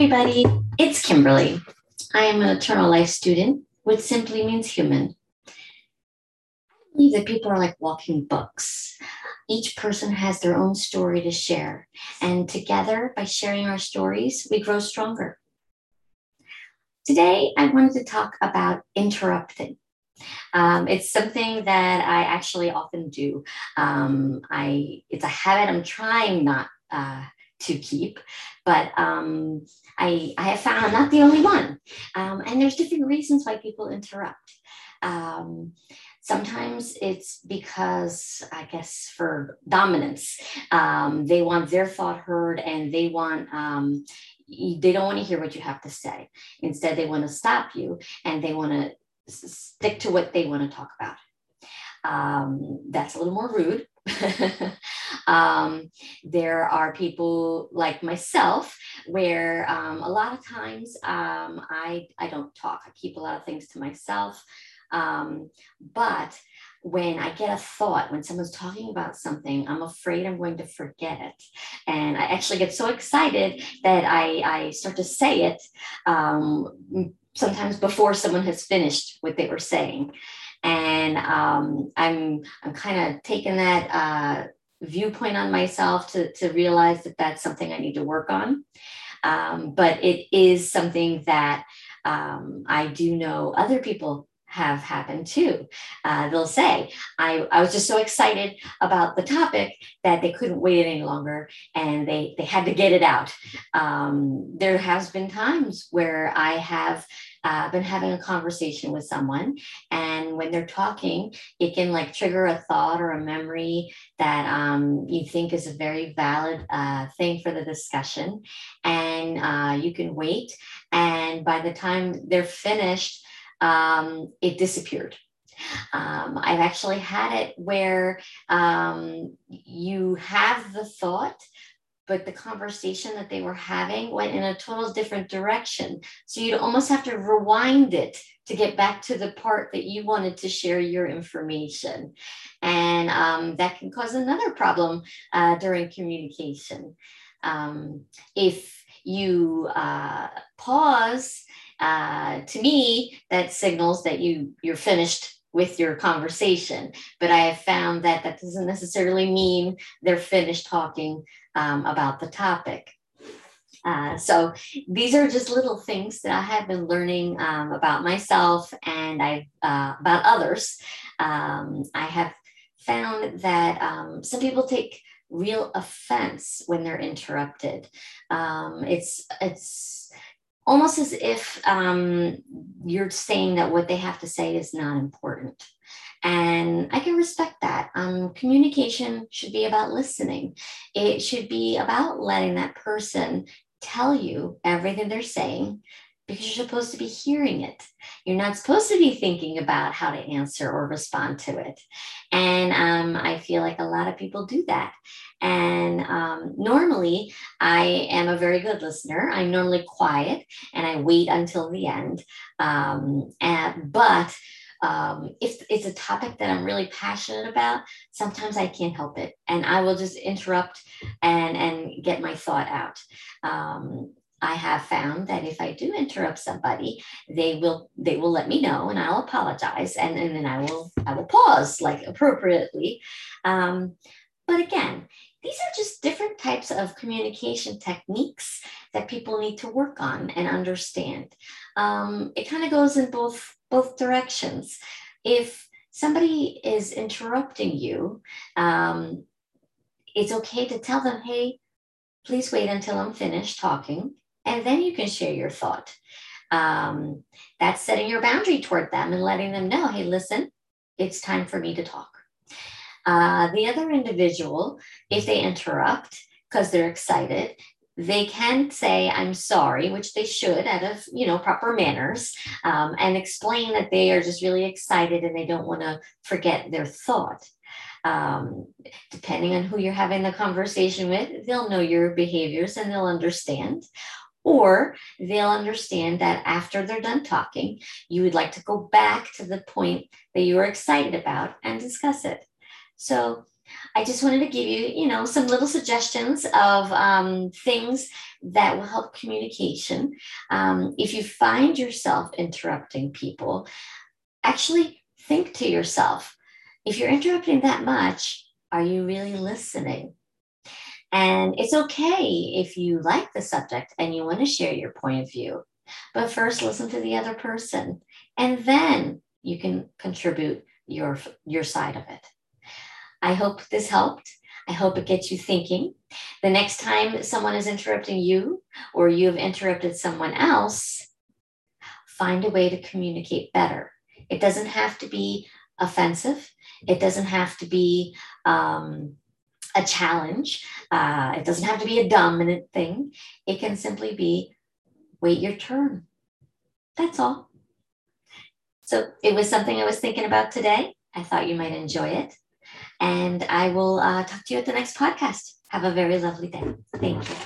everybody, it's Kimberly. I am an eternal life student, which simply means human. I believe that people are like walking books. Each person has their own story to share, and together, by sharing our stories, we grow stronger. Today, I wanted to talk about interrupting. Um, it's something that I actually often do. Um, I it's a habit I'm trying not uh, to keep, but um, I, I have found I'm not the only one. Um, and there's different reasons why people interrupt. Um, sometimes it's because, I guess, for dominance, um, they want their thought heard and they want, um, they don't want to hear what you have to say. Instead, they want to stop you and they want to stick to what they want to talk about. Um, that's a little more rude. um, there are people like myself where um, a lot of times um, I, I don't talk. I keep a lot of things to myself. Um, but when I get a thought, when someone's talking about something, I'm afraid I'm going to forget it. And I actually get so excited that I, I start to say it um, sometimes before someone has finished what they were saying and um, I'm I'm kind of taking that uh, viewpoint on myself to to realize that that's something I need to work on. Um, but it is something that um, I do know other people have happened too. Uh, they'll say, I, I was just so excited about the topic that they couldn't wait any longer and they, they had to get it out. Um, there has been times where I have uh, been having a conversation with someone. And when they're talking it can like trigger a thought or a memory that um, you think is a very valid uh, thing for the discussion. And uh, you can wait. And by the time they're finished um, it disappeared. Um, I've actually had it where um, you have the thought, but the conversation that they were having went in a total different direction. So you'd almost have to rewind it to get back to the part that you wanted to share your information. And um, that can cause another problem uh, during communication. Um, if you uh, pause, uh, to me, that signals that you you're finished with your conversation. But I have found that that doesn't necessarily mean they're finished talking um, about the topic. Uh, so these are just little things that I have been learning um, about myself and I uh, about others. Um, I have found that um, some people take real offense when they're interrupted. Um, it's it's almost as if um, you're saying that what they have to say is not important. And I can respect that. Um, communication should be about listening, it should be about letting that person tell you everything they're saying because you're supposed to be hearing it. You're not supposed to be thinking about how to answer or respond to it. And um, I feel like a lot of people do that. And um, normally, I am a very good listener. I'm normally quiet and I wait until the end. Um, and, but um, if it's a topic that I'm really passionate about, sometimes I can't help it, and I will just interrupt and and get my thought out. Um, I have found that if I do interrupt somebody, they will they will let me know, and I'll apologize, and, and then I will I will pause like appropriately. Um, but again, these are just different types of communication techniques that people need to work on and understand. Um, it kind of goes in both both directions. If somebody is interrupting you, um, it's okay to tell them, "Hey, please wait until I'm finished talking, and then you can share your thought." Um, that's setting your boundary toward them and letting them know, "Hey, listen, it's time for me to talk." Uh, the other individual, if they interrupt because they're excited, they can say i'm sorry which they should out of you know proper manners um, and explain that they are just really excited and they don't want to forget their thought um, depending on who you're having the conversation with they'll know your behaviors and they'll understand or they'll understand that after they're done talking you would like to go back to the point that you were excited about and discuss it so I just wanted to give you, you know, some little suggestions of um, things that will help communication. Um, if you find yourself interrupting people, actually think to yourself, if you're interrupting that much, are you really listening? And it's okay if you like the subject and you want to share your point of view, but first listen to the other person and then you can contribute your, your side of it. I hope this helped. I hope it gets you thinking. The next time someone is interrupting you or you have interrupted someone else, find a way to communicate better. It doesn't have to be offensive, it doesn't have to be um, a challenge, uh, it doesn't have to be a dominant thing. It can simply be wait your turn. That's all. So it was something I was thinking about today. I thought you might enjoy it. And I will uh, talk to you at the next podcast. Have a very lovely day. Thank you.